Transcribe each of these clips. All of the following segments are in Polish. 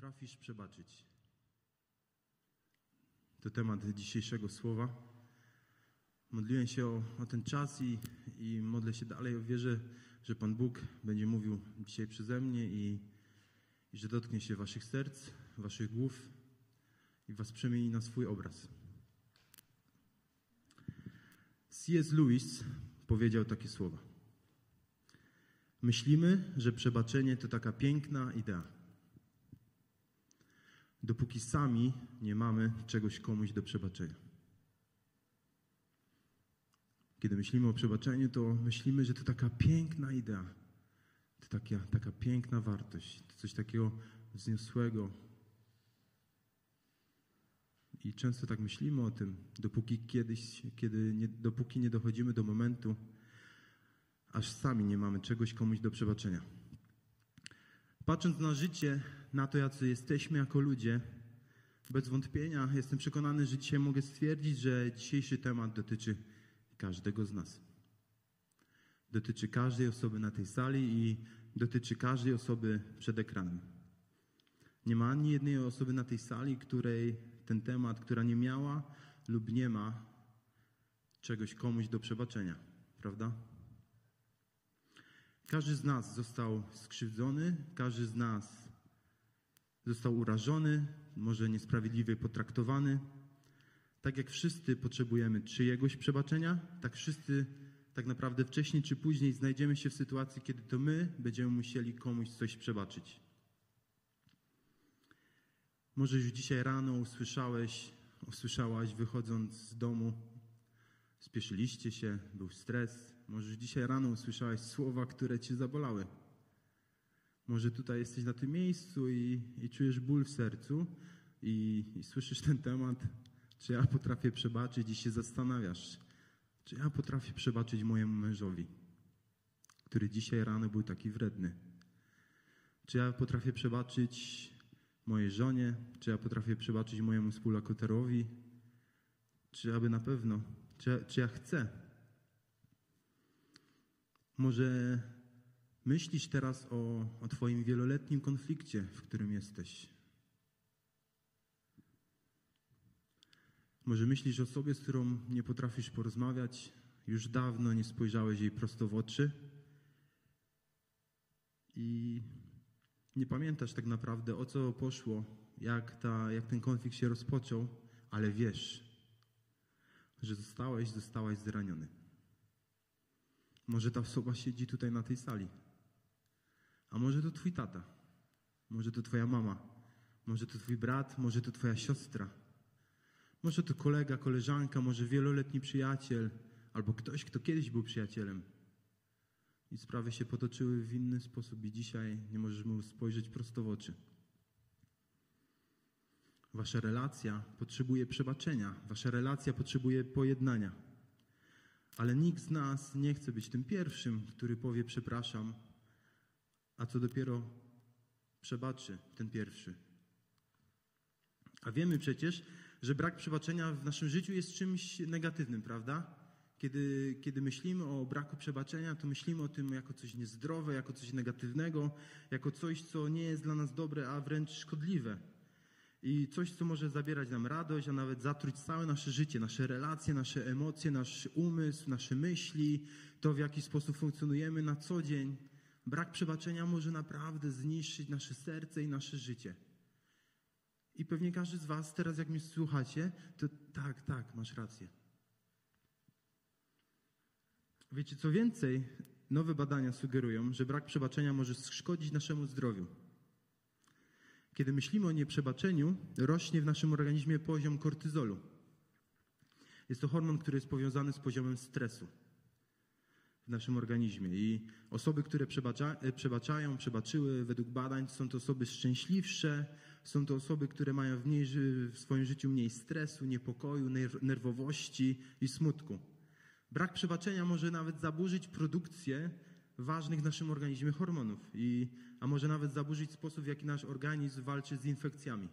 potrafisz przebaczyć? To temat dzisiejszego słowa. Modliłem się o, o ten czas i, i modlę się dalej. Wierzę, że Pan Bóg będzie mówił dzisiaj przeze mnie i, i że dotknie się Waszych serc, Waszych głów i Was przemieni na swój obraz. C.S. Lewis powiedział takie słowa. Myślimy, że przebaczenie to taka piękna idea dopóki sami nie mamy czegoś komuś do przebaczenia. Kiedy myślimy o przebaczeniu, to myślimy, że to taka piękna idea, to taka, taka piękna wartość, to coś takiego wzniosłego. I często tak myślimy o tym, dopóki kiedyś, kiedy nie, dopóki nie dochodzimy do momentu, aż sami nie mamy czegoś komuś do przebaczenia. Patrząc na życie, na to, jacy jesteśmy jako ludzie, bez wątpienia jestem przekonany, że dzisiaj mogę stwierdzić, że dzisiejszy temat dotyczy każdego z nas. Dotyczy każdej osoby na tej sali i dotyczy każdej osoby przed ekranem. Nie ma ani jednej osoby na tej sali, której ten temat, która nie miała lub nie ma czegoś komuś do przebaczenia, prawda? Każdy z nas został skrzywdzony, każdy z nas został urażony, może niesprawiedliwie potraktowany. Tak jak wszyscy potrzebujemy czyjegoś przebaczenia, tak wszyscy tak naprawdę wcześniej czy później znajdziemy się w sytuacji, kiedy to my będziemy musieli komuś coś przebaczyć. Może już dzisiaj rano usłyszałeś, usłyszałaś wychodząc z domu, spieszyliście się, był stres. Może już dzisiaj rano usłyszałaś słowa, które cię zabolały. Może tutaj jesteś na tym miejscu i, i czujesz ból w sercu i, i słyszysz ten temat, czy ja potrafię przebaczyć i się zastanawiasz, czy ja potrafię przebaczyć mojemu mężowi, który dzisiaj rano był taki wredny. Czy ja potrafię przebaczyć mojej żonie, czy ja potrafię przebaczyć mojemu współlokatorowi, czy aby na pewno, czy, czy ja chcę. Może Myślisz teraz o, o Twoim wieloletnim konflikcie, w którym jesteś. Może myślisz o sobie, z którą nie potrafisz porozmawiać, już dawno nie spojrzałeś jej prosto w oczy i nie pamiętasz tak naprawdę o co poszło, jak, ta, jak ten konflikt się rozpoczął, ale wiesz, że zostałeś, zostałaś zraniony. Może ta osoba siedzi tutaj na tej sali. Może to twój tata, może to twoja mama, może to twój brat, może to twoja siostra, może to kolega, koleżanka, może wieloletni przyjaciel, albo ktoś, kto kiedyś był przyjacielem. I sprawy się potoczyły w inny sposób i dzisiaj nie możesz mu spojrzeć prosto w oczy. Wasza relacja potrzebuje przebaczenia, wasza relacja potrzebuje pojednania. Ale nikt z nas nie chce być tym pierwszym, który powie przepraszam, a co dopiero przebaczy ten pierwszy. A wiemy przecież, że brak przebaczenia w naszym życiu jest czymś negatywnym, prawda? Kiedy, kiedy myślimy o braku przebaczenia, to myślimy o tym jako coś niezdrowe, jako coś negatywnego, jako coś, co nie jest dla nas dobre, a wręcz szkodliwe. I coś, co może zabierać nam radość, a nawet zatruć całe nasze życie, nasze relacje, nasze emocje, nasz umysł, nasze myśli, to w jaki sposób funkcjonujemy na co dzień. Brak przebaczenia może naprawdę zniszczyć nasze serce i nasze życie. I pewnie każdy z Was teraz, jak mnie słuchacie, to tak, tak, masz rację. Wiecie, co więcej, nowe badania sugerują, że brak przebaczenia może szkodzić naszemu zdrowiu. Kiedy myślimy o nieprzebaczeniu, rośnie w naszym organizmie poziom kortyzolu. Jest to hormon, który jest powiązany z poziomem stresu w naszym organizmie. I osoby, które przebacza, e, przebaczają, przebaczyły, według badań, są to osoby szczęśliwsze, są to osoby, które mają w, mniej, w swoim życiu mniej stresu, niepokoju, nerwowości i smutku. Brak przebaczenia może nawet zaburzyć produkcję ważnych w naszym organizmie hormonów, i, a może nawet zaburzyć sposób, w jaki nasz organizm walczy z infekcjami.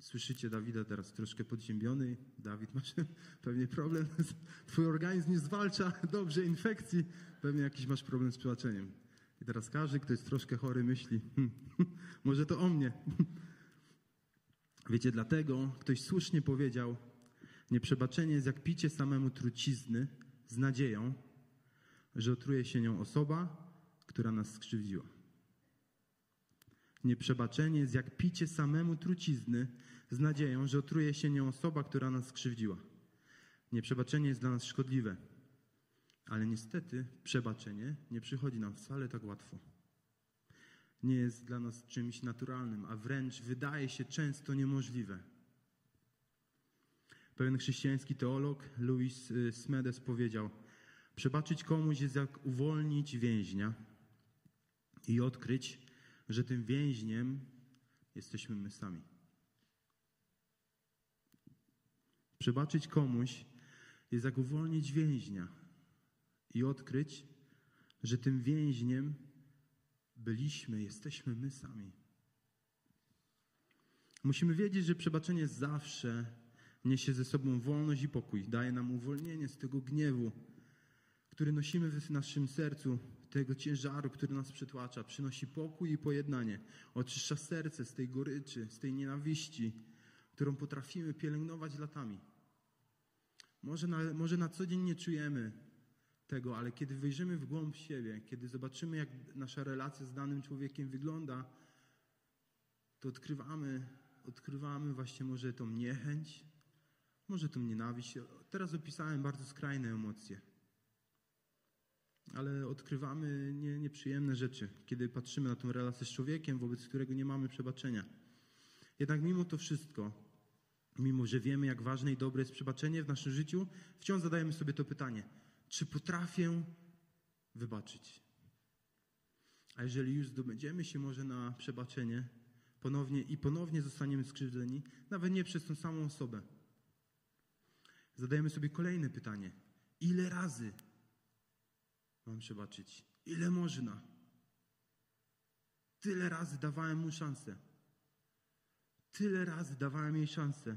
Słyszycie Dawida teraz troszkę podziębiony. Dawid, masz pewnie problem. Twój organizm nie zwalcza dobrze infekcji. Pewnie jakiś masz problem z przebaczeniem. I teraz każdy, kto jest troszkę chory, myśli, hmm, Może to o mnie. Wiecie, dlatego ktoś słusznie powiedział, nieprzebaczenie jest jak picie samemu trucizny z nadzieją, że otruje się nią osoba, która nas skrzywdziła. Nieprzebaczenie jest jak picie samemu trucizny z nadzieją, że otruje się nią osoba, która nas skrzywdziła. Nieprzebaczenie jest dla nas szkodliwe, ale niestety przebaczenie nie przychodzi nam wcale tak łatwo. Nie jest dla nas czymś naturalnym, a wręcz wydaje się często niemożliwe. Pewien chrześcijański teolog Louis y, Smedes powiedział: Przebaczyć komuś jest jak uwolnić więźnia i odkryć, że tym więźniem jesteśmy my sami. Przebaczyć komuś jest jak uwolnić więźnia i odkryć, że tym więźniem byliśmy, jesteśmy my sami. Musimy wiedzieć, że przebaczenie zawsze niesie ze sobą wolność i pokój. Daje nam uwolnienie z tego gniewu, który nosimy w naszym sercu, tego ciężaru, który nas przytłacza. Przynosi pokój i pojednanie. Oczyszcza serce z tej goryczy, z tej nienawiści, którą potrafimy pielęgnować latami. Może na, może na co dzień nie czujemy tego, ale kiedy wyjrzymy w głąb siebie, kiedy zobaczymy, jak nasza relacja z danym człowiekiem wygląda, to odkrywamy, odkrywamy właśnie może tą niechęć, może tą nienawiść. Teraz opisałem bardzo skrajne emocje. Ale odkrywamy nie, nieprzyjemne rzeczy, kiedy patrzymy na tą relację z człowiekiem, wobec którego nie mamy przebaczenia. Jednak mimo to wszystko, mimo że wiemy, jak ważne i dobre jest przebaczenie w naszym życiu, wciąż zadajemy sobie to pytanie: czy potrafię wybaczyć? A jeżeli już zdobędziemy się może na przebaczenie ponownie i ponownie zostaniemy skrzywdzeni, nawet nie przez tą samą osobę, zadajemy sobie kolejne pytanie: ile razy mam przebaczyć? Ile można? Tyle razy dawałem mu szansę. Tyle razy dawałem jej szansę.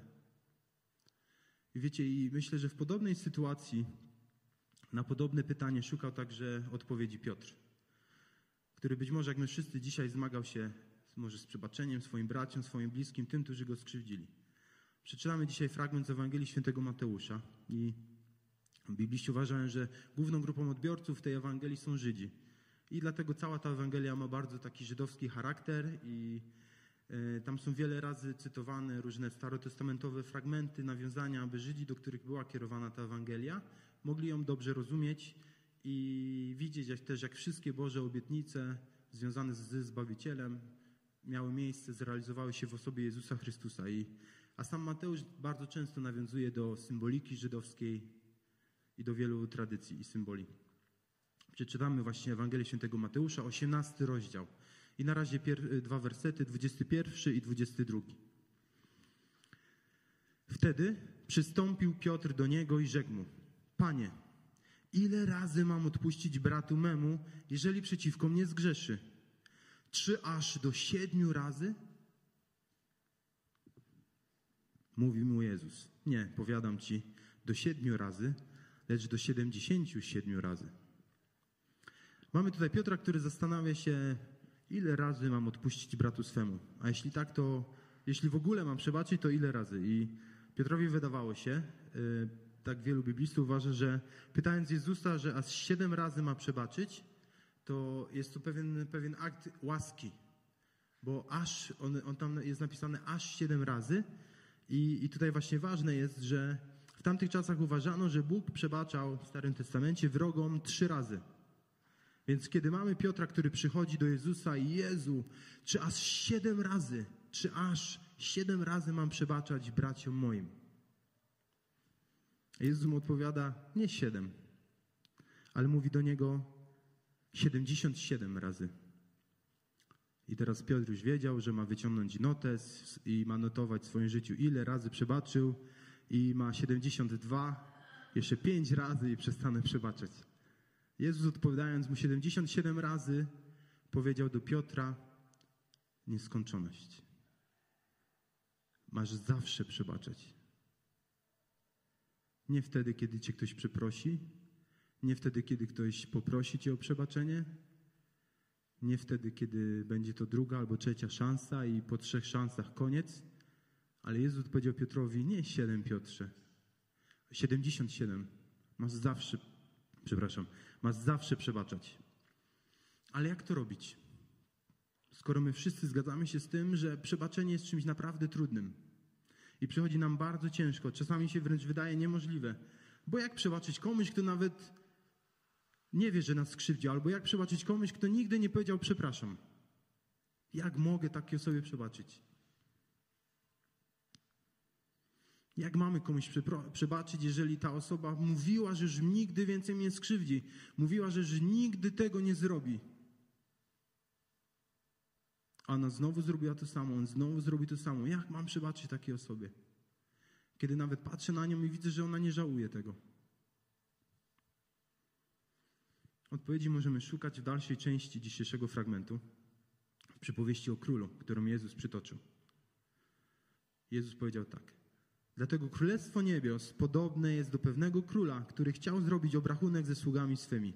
I wiecie, i myślę, że w podobnej sytuacji na podobne pytanie szukał także odpowiedzi Piotr, który być może jak my wszyscy dzisiaj zmagał się może z przebaczeniem swoim braciom, swoim bliskim, tym, którzy go skrzywdzili. Przeczytamy dzisiaj fragment z Ewangelii Świętego Mateusza i bibliści uważają, że główną grupą odbiorców tej Ewangelii są Żydzi. I dlatego cała ta Ewangelia ma bardzo taki żydowski charakter i tam są wiele razy cytowane różne starotestamentowe fragmenty, nawiązania, aby Żydzi, do których była kierowana ta Ewangelia, mogli ją dobrze rozumieć i widzieć też, jak wszystkie Boże obietnice związane z Zbawicielem miały miejsce, zrealizowały się w osobie Jezusa Chrystusa. I, a sam Mateusz bardzo często nawiązuje do symboliki żydowskiej i do wielu tradycji i symboli. Przeczytamy właśnie Ewangelię Świętego Mateusza, 18 rozdział. I na razie pier- dwa wersety, 21 i 22. Wtedy przystąpił Piotr do niego i rzekł mu: Panie, ile razy mam odpuścić bratu memu, jeżeli przeciwko mnie zgrzeszy? Czy aż do siedmiu razy? Mówi mu Jezus. Nie, powiadam ci, do siedmiu razy, lecz do siedemdziesięciu siedmiu razy. Mamy tutaj Piotra, który zastanawia się, ile razy mam odpuścić bratu swemu. A jeśli tak, to jeśli w ogóle mam przebaczyć, to ile razy? I Piotrowi wydawało się, yy, tak wielu biblistów uważa, że pytając Jezusa, że aż siedem razy ma przebaczyć, to jest to pewien, pewien akt łaski, bo aż, on, on tam jest napisane aż siedem razy i, i tutaj właśnie ważne jest, że w tamtych czasach uważano, że Bóg przebaczał w Starym Testamencie wrogom trzy razy. Więc kiedy mamy Piotra, który przychodzi do Jezusa i Jezu, czy aż siedem razy, czy aż siedem razy mam przebaczać braciom moim? Jezus mu odpowiada, nie siedem, ale mówi do niego 77 razy. I teraz Piotr już wiedział, że ma wyciągnąć notes i ma notować w swoim życiu, ile razy przebaczył i ma 72, jeszcze 5 razy i przestanę przebaczać. Jezus odpowiadając mu 77 razy powiedział do Piotra nieskończoność. Masz zawsze przebaczać. Nie wtedy, kiedy cię ktoś przeprosi, nie wtedy, kiedy ktoś poprosi cię o przebaczenie, Nie wtedy, kiedy będzie to druga albo trzecia szansa i po trzech szansach koniec, ale Jezus powiedział Piotrowi, nie 7 Piotrze, 77. Masz zawsze, przepraszam, masz zawsze przebaczać. Ale jak to robić? Skoro my wszyscy zgadzamy się z tym, że przebaczenie jest czymś naprawdę trudnym i przychodzi nam bardzo ciężko, czasami się wręcz wydaje niemożliwe, bo jak przebaczyć komuś, kto nawet nie wie, że nas skrzywdzi, albo jak przebaczyć komuś, kto nigdy nie powiedział przepraszam? Jak mogę takiej osobie przebaczyć? Jak mamy komuś przebaczyć, jeżeli ta osoba mówiła, że już nigdy więcej mnie skrzywdzi, mówiła, że już nigdy tego nie zrobi? A ona znowu zrobiła to samo, on znowu zrobi to samo. Jak mam przebaczyć takiej osobie? Kiedy nawet patrzę na nią i widzę, że ona nie żałuje tego. Odpowiedzi możemy szukać w dalszej części dzisiejszego fragmentu, w przypowieści o królu, którą Jezus przytoczył. Jezus powiedział tak. Dlatego Królestwo Niebios podobne jest do pewnego króla, który chciał zrobić obrachunek ze sługami swymi.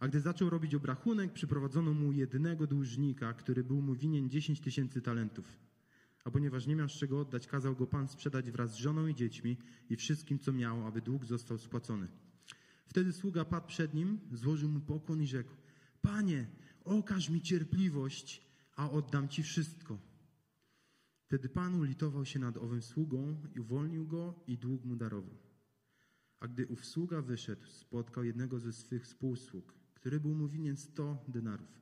A gdy zaczął robić obrachunek, przyprowadzono mu jednego dłużnika, który był mu winien 10 tysięcy talentów. A ponieważ nie miał z czego oddać, kazał go pan sprzedać wraz z żoną i dziećmi i wszystkim, co miał, aby dług został spłacony. Wtedy sługa padł przed nim, złożył mu pokłon i rzekł: Panie, okaż mi cierpliwość, a oddam ci wszystko. Wtedy pan ulitował się nad owym sługą i uwolnił go i dług mu darował. A gdy ów sługa wyszedł, spotkał jednego ze swych współsług, który był mu winien sto denarów.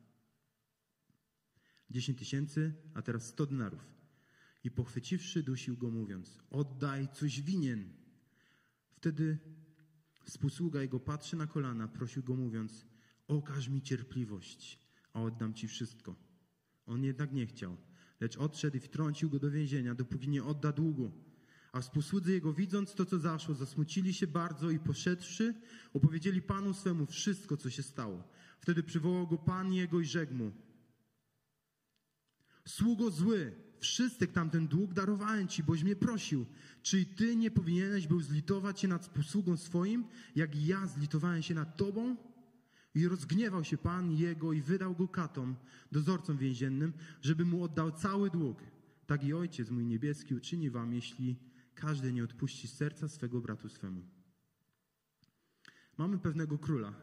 Dziesięć tysięcy, a teraz sto denarów. I pochwyciwszy, dusił go, mówiąc: Oddaj coś winien. Wtedy Współsługa jego patrzy na kolana, prosił go mówiąc, okaż mi cierpliwość, a oddam ci wszystko. On jednak nie chciał, lecz odszedł i wtrącił go do więzienia, dopóki nie odda długu. A współsłudzy jego, widząc to, co zaszło, zasmucili się bardzo i poszedłszy, opowiedzieli Panu swemu wszystko, co się stało. Wtedy przywołał go Pan jego i rzekł mu, Sługo zły, Wszystek tamten dług darowałem ci, boś mnie prosił. Czy ty nie powinieneś był zlitować się nad posługą swoim, jak ja zlitowałem się nad tobą? I rozgniewał się Pan jego i wydał go katom, dozorcom więziennym, żeby mu oddał cały dług. Tak i Ojciec mój niebieski uczyni wam, jeśli każdy nie odpuści serca swego bratu swemu. Mamy pewnego króla,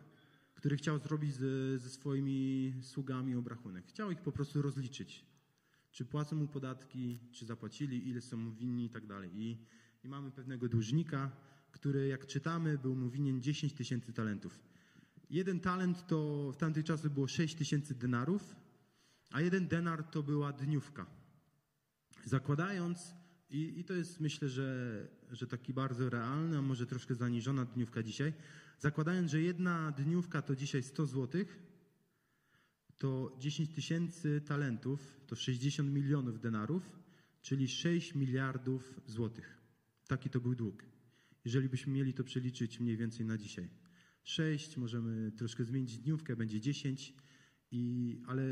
który chciał zrobić ze, ze swoimi sługami obrachunek. Chciał ich po prostu rozliczyć czy płacą mu podatki, czy zapłacili, ile są mu winni i tak dalej. I, I mamy pewnego dłużnika, który, jak czytamy, był mu winien 10 tysięcy talentów. Jeden talent to w tamtych czasach było 6 tysięcy denarów, a jeden denar to była dniówka. Zakładając, i, i to jest myślę, że, że taki bardzo realny, a może troszkę zaniżona dniówka dzisiaj, zakładając, że jedna dniówka to dzisiaj 100 złotych, to 10 tysięcy talentów to 60 milionów denarów, czyli 6 miliardów złotych. Taki to był dług. Jeżeli byśmy mieli to przeliczyć mniej więcej na dzisiaj. 6, możemy troszkę zmienić dniówkę, będzie 10, i, ale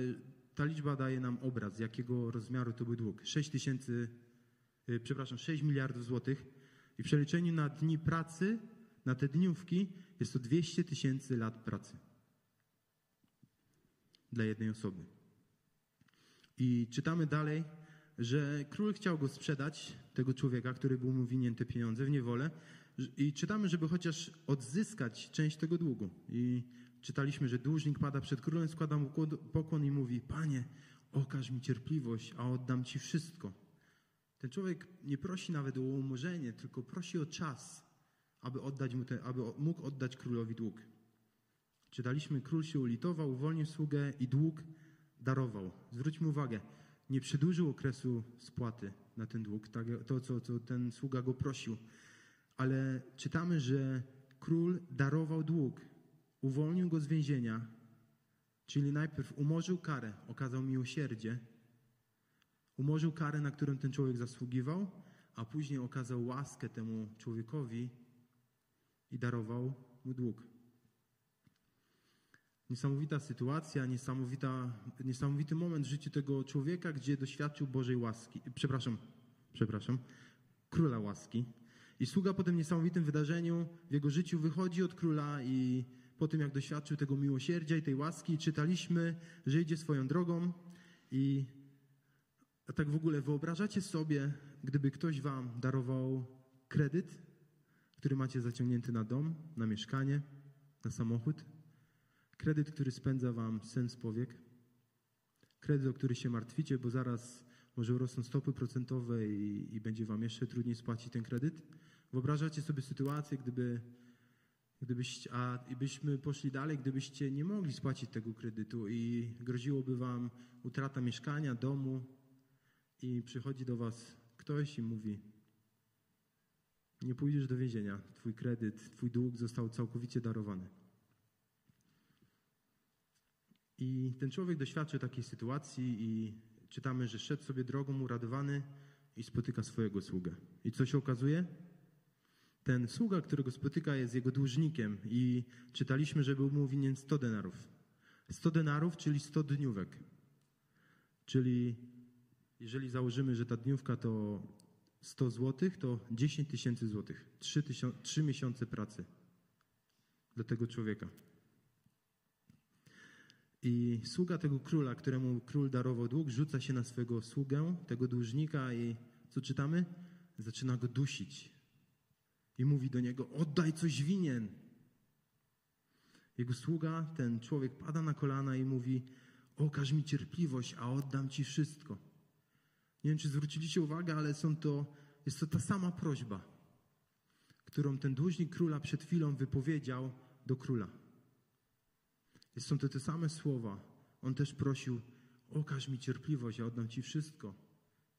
ta liczba daje nam obraz, jakiego rozmiaru to był dług. 6 tysięcy, y, przepraszam, 6 miliardów złotych i w przeliczeniu na dni pracy, na te dniówki, jest to 200 tysięcy lat pracy dla jednej osoby. I czytamy dalej, że król chciał go sprzedać, tego człowieka, który był mu winien te pieniądze w niewolę. I czytamy, żeby chociaż odzyskać część tego długu. I czytaliśmy, że dłużnik pada przed królem, składa mu pokłon i mówi: Panie, okaż mi cierpliwość, a oddam ci wszystko. Ten człowiek nie prosi nawet o umorzenie, tylko prosi o czas, aby, oddać mu te, aby mógł oddać królowi dług. Czytaliśmy, król się ulitował, uwolnił sługę i dług darował. Zwróćmy uwagę, nie przedłużył okresu spłaty na ten dług, tak, to co, co ten sługa go prosił, ale czytamy, że król darował dług, uwolnił go z więzienia, czyli najpierw umorzył karę, okazał miłosierdzie, umorzył karę, na którą ten człowiek zasługiwał, a później okazał łaskę temu człowiekowi i darował mu dług. Niesamowita sytuacja, niesamowita, niesamowity moment w życiu tego człowieka, gdzie doświadczył Bożej łaski. Przepraszam, przepraszam, króla łaski. I sługa po tym niesamowitym wydarzeniu w jego życiu wychodzi od króla i po tym, jak doświadczył tego miłosierdzia i tej łaski, czytaliśmy, że idzie swoją drogą i tak w ogóle wyobrażacie sobie, gdyby ktoś wam darował kredyt, który macie zaciągnięty na dom, na mieszkanie, na samochód, kredyt, który spędza wam sens powiek, kredyt, o który się martwicie, bo zaraz może urosną stopy procentowe i, i będzie wam jeszcze trudniej spłacić ten kredyt. Wyobrażacie sobie sytuację, gdyby, gdybyście, a byśmy poszli dalej, gdybyście nie mogli spłacić tego kredytu i groziłoby wam utrata mieszkania, domu i przychodzi do was ktoś i mówi nie pójdziesz do więzienia, twój kredyt, twój dług został całkowicie darowany. I ten człowiek doświadczył takiej sytuacji i czytamy, że szedł sobie drogą uradowany i spotyka swojego sługę. I co się okazuje? Ten sługa, którego spotyka, jest jego dłużnikiem i czytaliśmy, że był mu winien 100 denarów. 100 denarów, czyli 100 dniówek. Czyli jeżeli założymy, że ta dniówka to 100 zł, to 10 tysięcy złotych. 3, 3 miesiące pracy dla tego człowieka. I sługa tego króla, któremu król darował dług, rzuca się na swego sługę, tego dłużnika i co czytamy? Zaczyna go dusić. I mówi do niego, oddaj coś winien. Jego sługa, ten człowiek pada na kolana i mówi, okaż mi cierpliwość, a oddam ci wszystko. Nie wiem, czy zwróciliście uwagę, ale są to, jest to ta sama prośba, którą ten dłużnik króla przed chwilą wypowiedział do króla. Są to te same słowa. On też prosił, okaż mi cierpliwość, ja oddam ci wszystko.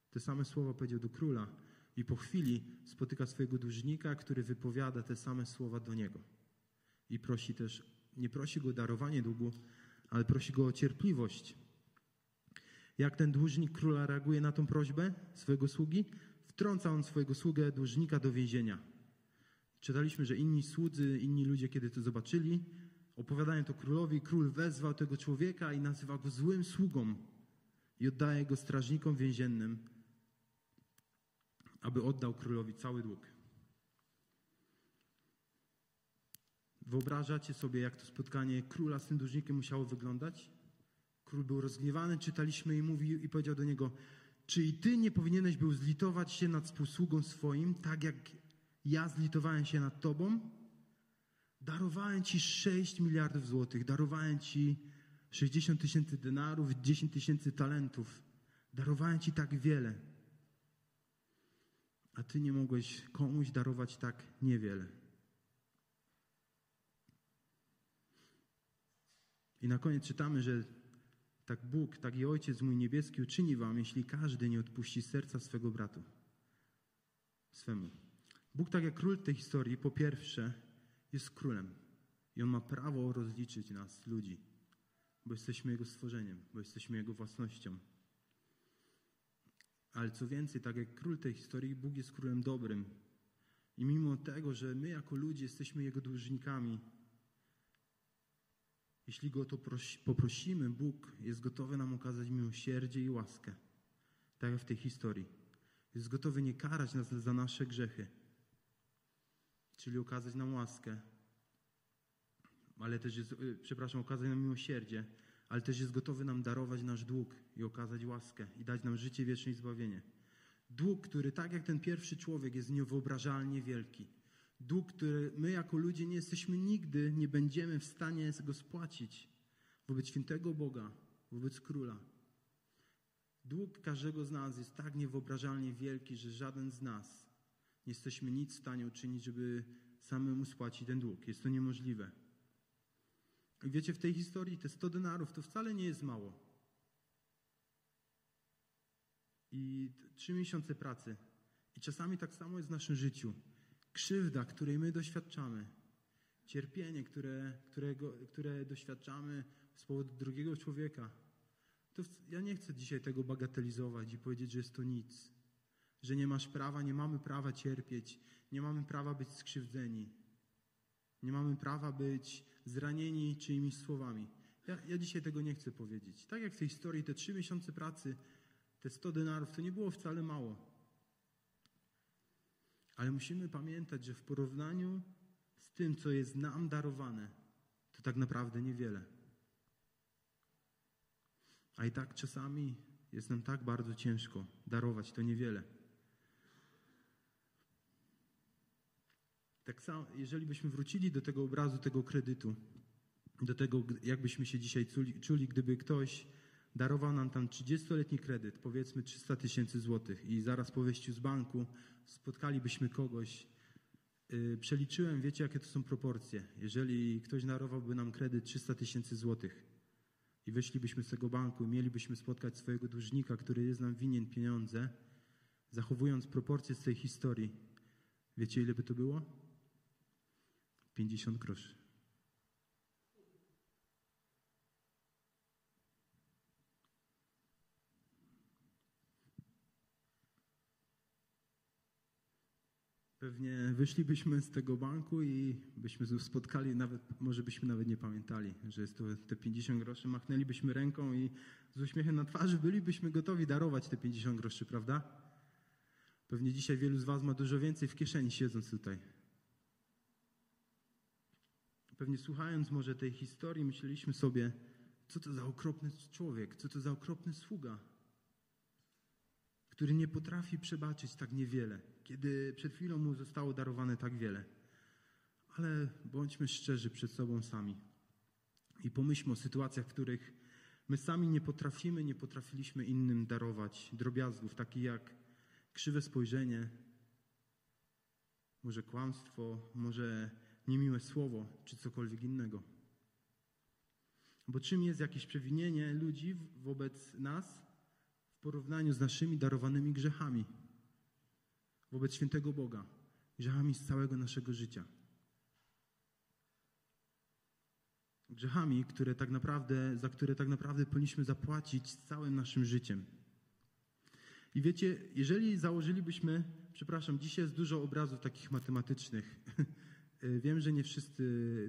Te same słowa powiedział do króla i po chwili spotyka swojego dłużnika, który wypowiada te same słowa do niego. I prosi też, nie prosi go o darowanie długu, ale prosi go o cierpliwość. Jak ten dłużnik króla reaguje na tą prośbę swojego sługi? Wtrąca on swojego sługę dłużnika do więzienia. Czytaliśmy, że inni słudzy, inni ludzie, kiedy to zobaczyli, opowiadają to królowi. Król wezwał tego człowieka i nazywa go złym sługą i oddaje go strażnikom więziennym, aby oddał królowi cały dług. Wyobrażacie sobie, jak to spotkanie króla z tym dłużnikiem musiało wyglądać? Król był rozgniewany, czytaliśmy i mówił i powiedział do niego: Czy i ty nie powinieneś był zlitować się nad współsługą swoim, tak jak ja zlitowałem się nad tobą? Darowałem ci 6 miliardów złotych, darowałem ci 60 tysięcy denarów, 10 tysięcy talentów. Darowałem ci tak wiele. A ty nie mogłeś komuś darować tak niewiele. I na koniec czytamy, że tak Bóg, tak i Ojciec mój niebieski uczyni wam, jeśli każdy nie odpuści serca swego bratu swemu. Bóg, tak jak król tej historii, po pierwsze jest królem i on ma prawo rozliczyć nas, ludzi, bo jesteśmy Jego stworzeniem, bo jesteśmy Jego własnością. Ale co więcej, tak jak król tej historii, Bóg jest królem dobrym. I mimo tego, że my jako ludzie jesteśmy Jego dłużnikami, jeśli Go to poprosimy, Bóg jest gotowy nam okazać miłosierdzie i łaskę. Tak jak w tej historii. Jest gotowy nie karać nas za nasze grzechy, czyli okazać nam łaskę, ale też jest, y, przepraszam, okazać nam miłosierdzie, ale też jest gotowy nam darować nasz dług i okazać łaskę i dać nam życie wieczne i zbawienie. Dług, który tak jak ten pierwszy człowiek jest niewyobrażalnie wielki. Dług, który my jako ludzie nie jesteśmy nigdy, nie będziemy w stanie go spłacić wobec świętego Boga, wobec Króla. Dług każdego z nas jest tak niewyobrażalnie wielki, że żaden z nas nie jesteśmy nic w stanie uczynić, żeby samemu spłacić ten dług. Jest to niemożliwe. I wiecie, w tej historii te 100 denarów to wcale nie jest mało. I trzy miesiące pracy. I czasami tak samo jest w naszym życiu. Krzywda, której my doświadczamy, cierpienie, które, którego, które doświadczamy z powodu drugiego człowieka, to ja nie chcę dzisiaj tego bagatelizować i powiedzieć, że jest to nic że nie masz prawa, nie mamy prawa cierpieć, nie mamy prawa być skrzywdzeni, nie mamy prawa być zranieni czyimiś słowami. Ja, ja dzisiaj tego nie chcę powiedzieć. Tak jak w tej historii, te trzy miesiące pracy, te 100 denarów, to nie było wcale mało. Ale musimy pamiętać, że w porównaniu z tym, co jest nam darowane, to tak naprawdę niewiele. A i tak czasami jest nam tak bardzo ciężko darować to niewiele. Tak samo, jeżeli byśmy wrócili do tego obrazu, tego kredytu, do tego, jakbyśmy się dzisiaj czuli, czuli gdyby ktoś darował nam tam 30-letni kredyt, powiedzmy 300 tysięcy złotych i zaraz po wyjściu z banku spotkalibyśmy kogoś. Yy, przeliczyłem, wiecie jakie to są proporcje. Jeżeli ktoś darowałby nam kredyt 300 tysięcy złotych i wyszlibyśmy z tego banku i mielibyśmy spotkać swojego dłużnika, który jest nam winien pieniądze, zachowując proporcje z tej historii, wiecie ile by to było? 50 groszy. Pewnie wyszlibyśmy z tego banku i byśmy spotkali, nawet, może byśmy nawet nie pamiętali, że jest to te 50 groszy, machnęlibyśmy ręką i z uśmiechem na twarzy bylibyśmy gotowi darować te 50 groszy, prawda? Pewnie dzisiaj wielu z Was ma dużo więcej w kieszeni siedząc tutaj. Pewnie słuchając może tej historii, myśleliśmy sobie, co to za okropny człowiek, co to za okropny sługa, który nie potrafi przebaczyć tak niewiele, kiedy przed chwilą mu zostało darowane tak wiele. Ale bądźmy szczerzy przed sobą sami i pomyślmy o sytuacjach, w których my sami nie potrafimy, nie potrafiliśmy innym darować drobiazgów, takich jak krzywe spojrzenie, może kłamstwo, może niemiłe słowo, czy cokolwiek innego. Bo czym jest jakieś przewinienie ludzi wobec nas w porównaniu z naszymi darowanymi grzechami? Wobec świętego Boga, grzechami z całego naszego życia. Grzechami, które tak naprawdę, za które tak naprawdę powinniśmy zapłacić całym naszym życiem. I wiecie, jeżeli założylibyśmy, przepraszam, dzisiaj jest dużo obrazów takich matematycznych. Wiem, że nie wszyscy,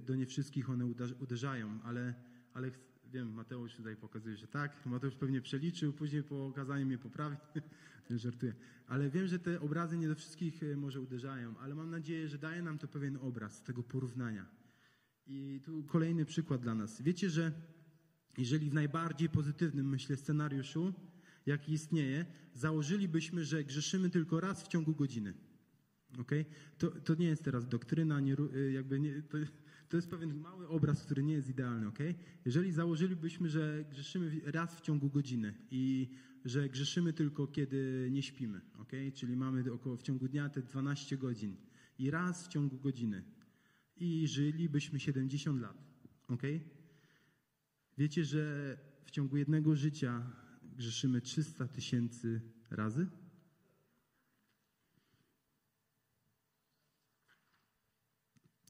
do nie wszystkich one uderzają, ale, ale wiem, Mateusz tutaj pokazuje, że tak. Mateusz pewnie przeliczył, później po okazaniu mnie poprawi. Żartuję. Ale wiem, że te obrazy nie do wszystkich może uderzają, ale mam nadzieję, że daje nam to pewien obraz tego porównania. I tu kolejny przykład dla nas. Wiecie, że jeżeli w najbardziej pozytywnym, myślę, scenariuszu, jaki istnieje, założylibyśmy, że grzeszymy tylko raz w ciągu godziny. Okay? To, to nie jest teraz doktryna, nie, jakby nie, to, to jest pewien mały obraz, który nie jest idealny. Okay? Jeżeli założylibyśmy, że grzeszymy raz w ciągu godziny i że grzeszymy tylko kiedy nie śpimy, okay? czyli mamy około w ciągu dnia te 12 godzin i raz w ciągu godziny i żylibyśmy 70 lat. Okay? Wiecie, że w ciągu jednego życia grzeszymy 300 tysięcy razy?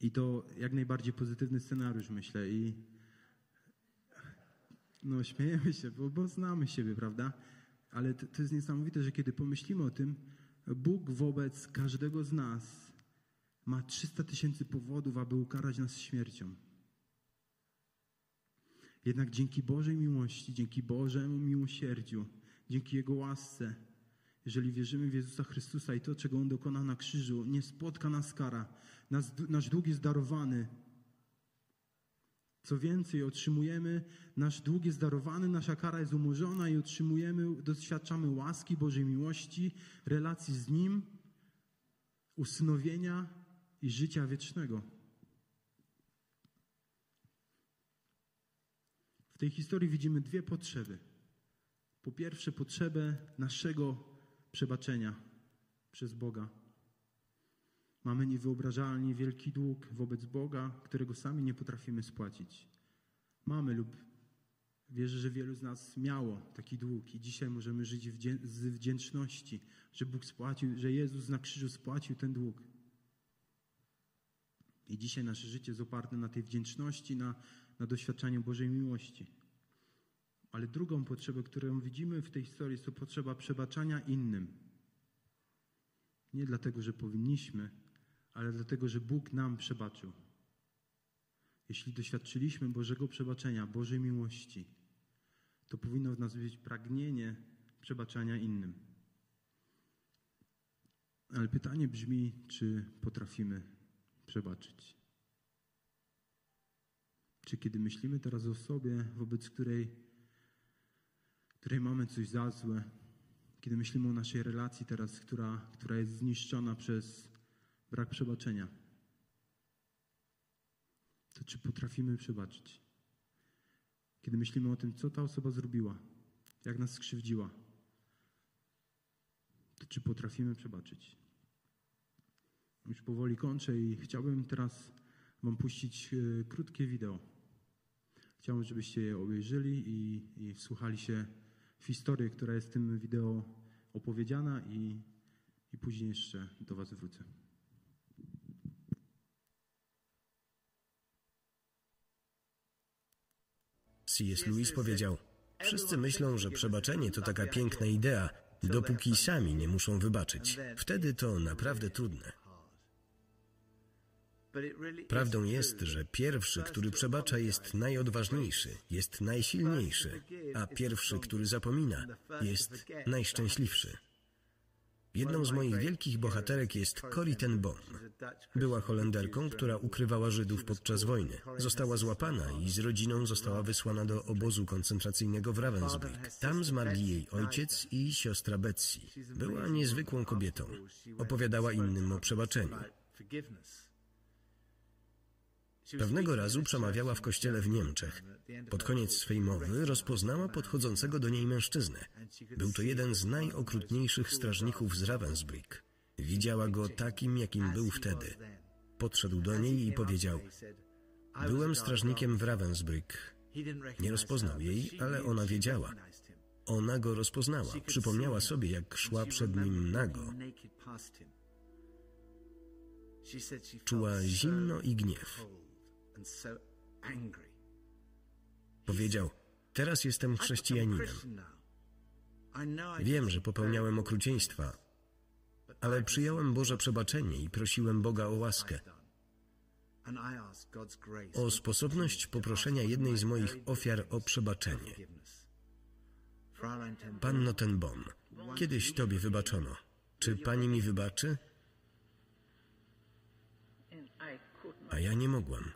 I to jak najbardziej pozytywny scenariusz, myślę. I no, śmiejemy się, bo, bo znamy siebie, prawda? Ale to, to jest niesamowite, że kiedy pomyślimy o tym, Bóg wobec każdego z nas ma 300 tysięcy powodów, aby ukarać nas śmiercią. Jednak dzięki Bożej miłości, dzięki Bożemu miłosierdziu, dzięki Jego łasce, jeżeli wierzymy w Jezusa Chrystusa i to, czego On dokonał na krzyżu, nie spotka nas kara. Nas, nasz dług jest darowany. Co więcej, otrzymujemy, nasz dług jest darowany, nasza kara jest umorzona i otrzymujemy, doświadczamy łaski Bożej miłości, relacji z Nim, usynowienia i życia wiecznego. W tej historii widzimy dwie potrzeby. Po pierwsze, potrzebę naszego przebaczenia przez Boga. Mamy niewyobrażalnie wielki dług wobec Boga, którego sami nie potrafimy spłacić. Mamy lub wierzę, że wielu z nas miało taki dług i dzisiaj możemy żyć z wdzięczności, że Bóg spłacił, że Jezus na krzyżu spłacił ten dług. I dzisiaj nasze życie jest oparte na tej wdzięczności, na, na doświadczaniu Bożej miłości. Ale drugą potrzebę, którą widzimy w tej historii, jest to potrzeba przebaczania innym. Nie dlatego, że powinniśmy, ale dlatego, że Bóg nam przebaczył. Jeśli doświadczyliśmy Bożego przebaczenia, Bożej miłości, to powinno w nas być pragnienie przebaczania innym. Ale pytanie brzmi, czy potrafimy przebaczyć? Czy kiedy myślimy teraz o sobie, wobec której, której mamy coś za złe, kiedy myślimy o naszej relacji teraz, która, która jest zniszczona przez brak przebaczenia, to czy potrafimy przebaczyć? Kiedy myślimy o tym, co ta osoba zrobiła, jak nas skrzywdziła, to czy potrafimy przebaczyć? Już powoli kończę i chciałbym teraz Wam puścić e, krótkie wideo. Chciałbym, żebyście je obejrzeli i, i wsłuchali się w historię, która jest w tym wideo opowiedziana i, i później jeszcze do Was wrócę. C.S. Lewis powiedział: Wszyscy myślą, że przebaczenie to taka piękna idea, dopóki sami nie muszą wybaczyć. Wtedy to naprawdę trudne. Prawdą jest, że pierwszy, który przebacza, jest najodważniejszy, jest najsilniejszy, a pierwszy, który zapomina, jest najszczęśliwszy. Jedną z moich wielkich bohaterek jest Corrie ten Boom. Była Holenderką, która ukrywała Żydów podczas wojny. Została złapana i z rodziną została wysłana do obozu koncentracyjnego w Ravensbrück. Tam zmarli jej ojciec i siostra Betsy. Była niezwykłą kobietą. Opowiadała innym o przebaczeniu. Pewnego razu przemawiała w kościele w Niemczech. Pod koniec swej mowy rozpoznała podchodzącego do niej mężczyznę. Był to jeden z najokrutniejszych strażników z Ravensbrück. Widziała go takim, jakim był wtedy. Podszedł do niej i powiedział: Byłem strażnikiem w Ravensbrück. Nie rozpoznał jej, ale ona wiedziała. Ona go rozpoznała. Przypomniała sobie, jak szła przed nim nago. Czuła zimno i gniew. Powiedział: Teraz jestem chrześcijaninem. Wiem, że popełniałem okrucieństwa, ale przyjąłem Boże przebaczenie i prosiłem Boga o łaskę. O sposobność poproszenia jednej z moich ofiar o przebaczenie. Panno ten Bom, kiedyś Tobie wybaczono. Czy Pani mi wybaczy? A ja nie mogłam.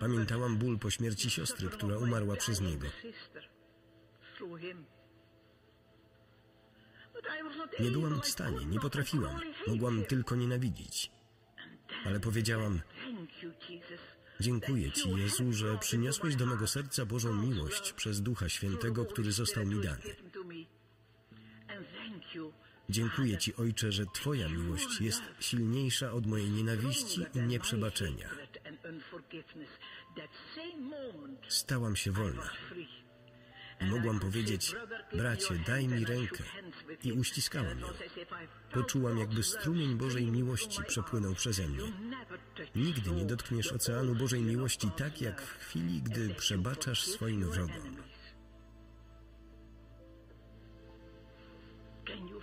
Pamiętałam ból po śmierci siostry, która umarła przez niego. Nie byłam w stanie, nie potrafiłam. Mogłam tylko nienawidzić. Ale powiedziałam: Dziękuję Ci, Jezu, że przyniosłeś do mego serca Bożą miłość przez Ducha Świętego, który został mi dany. Dziękuję Ci, Ojcze, że Twoja miłość jest silniejsza od mojej nienawiści i nieprzebaczenia. Stałam się wolna. Mogłam powiedzieć, bracie, daj mi rękę. I uściskałam ją. Poczułam, jakby strumień Bożej miłości przepłynął przeze mnie. Nigdy nie dotkniesz oceanu Bożej miłości tak, jak w chwili, gdy przebaczasz swoim wrogom.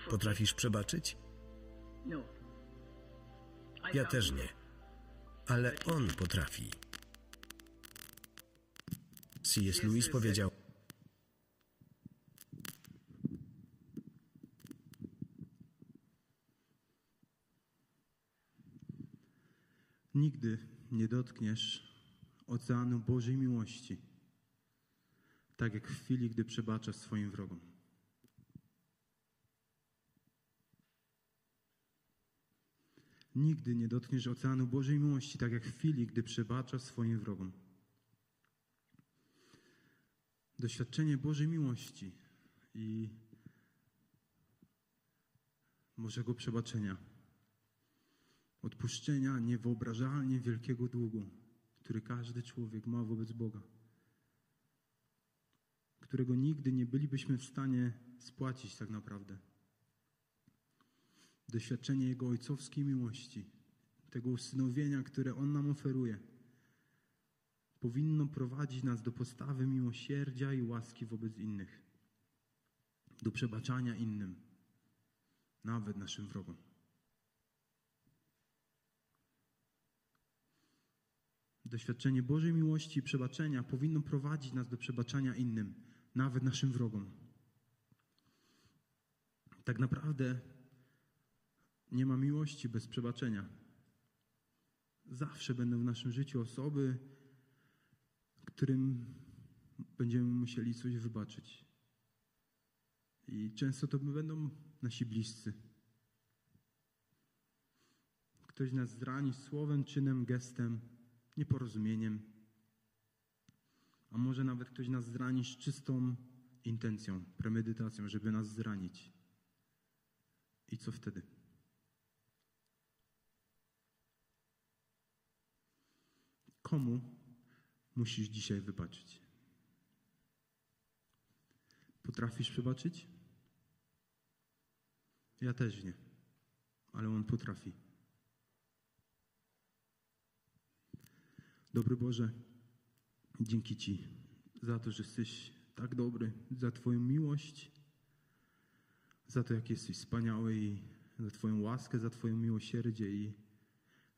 Potrafisz przebaczyć? Ja też nie. Ale On potrafi. C.S. Lewis powiedział: Nigdy nie dotkniesz oceanu Bożej miłości, tak jak w chwili, gdy przebaczasz swoim wrogom. Nigdy nie dotkniesz oceanu Bożej miłości, tak jak w chwili, gdy przebaczasz swoim wrogom. Doświadczenie Bożej miłości i Bożego przebaczenia, odpuszczenia niewyobrażalnie wielkiego długu, który każdy człowiek ma wobec Boga, którego nigdy nie bylibyśmy w stanie spłacić tak naprawdę. Doświadczenie Jego ojcowskiej miłości, tego usynowienia, które On nam oferuje, powinno prowadzić nas do postawy miłosierdzia i łaski wobec innych, do przebaczania innym, nawet naszym wrogom. Doświadczenie Bożej miłości i przebaczenia powinno prowadzić nas do przebaczania innym, nawet naszym wrogom. Tak naprawdę nie ma miłości bez przebaczenia. zawsze będą w naszym życiu osoby, którym będziemy musieli coś wybaczyć. I często to będą nasi bliscy. Ktoś nas zrani słowem, czynem, gestem, nieporozumieniem. A może nawet ktoś nas zrani z czystą intencją, premedytacją, żeby nas zranić. I co wtedy? Komu musisz dzisiaj wybaczyć? Potrafisz przebaczyć? Ja też nie, ale on potrafi. Dobry Boże, dzięki Ci za to, że jesteś tak dobry, za Twoją miłość, za to, jak jesteś wspaniały i za Twoją łaskę, za Twoją miłosierdzie i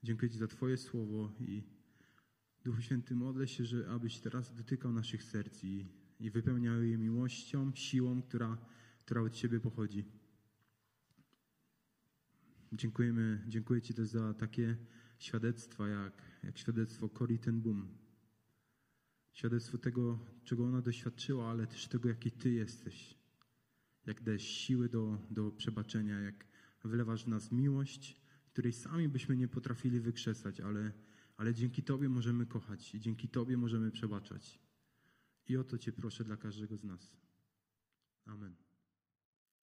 dziękuję Ci za Twoje słowo i Duchu Święty modlę się, że abyś teraz dotykał naszych serc i, i wypełniał je miłością, siłą, która, która od Ciebie pochodzi. Dziękujemy, dziękuję Ci też za takie świadectwa, jak, jak świadectwo Cory ten Boom. Świadectwo tego, czego ona doświadczyła, ale też tego, jaki Ty jesteś. Jak dajesz siły do, do przebaczenia, jak wylewasz w nas miłość, której sami byśmy nie potrafili wykrzesać, ale, ale dzięki Tobie możemy kochać i dzięki Tobie możemy przebaczać. I o to Cię proszę dla każdego z nas. Amen.